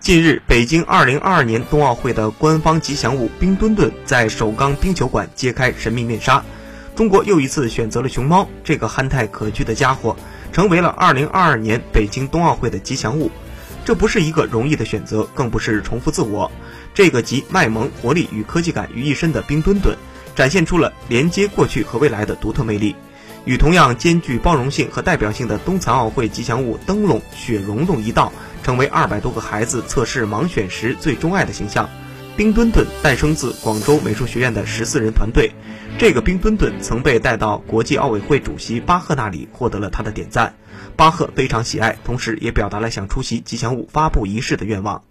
近日，北京2022年冬奥会的官方吉祥物冰墩墩在首钢冰球馆揭开神秘面纱。中国又一次选择了熊猫这个憨态可掬的家伙，成为了2022年北京冬奥会的吉祥物。这不是一个容易的选择，更不是重复自我。这个集卖萌、活力与科技感于一身的冰墩墩，展现出了连接过去和未来的独特魅力。与同样兼具包容性和代表性的冬残奥会吉祥物灯笼雪融融一道，成为二百多个孩子测试盲选时最钟爱的形象。冰墩墩诞生自广州美术学院的十四人团队，这个冰墩墩曾被带到国际奥委会主席巴赫那里，获得了他的点赞。巴赫非常喜爱，同时也表达了想出席吉祥物发布仪式的愿望。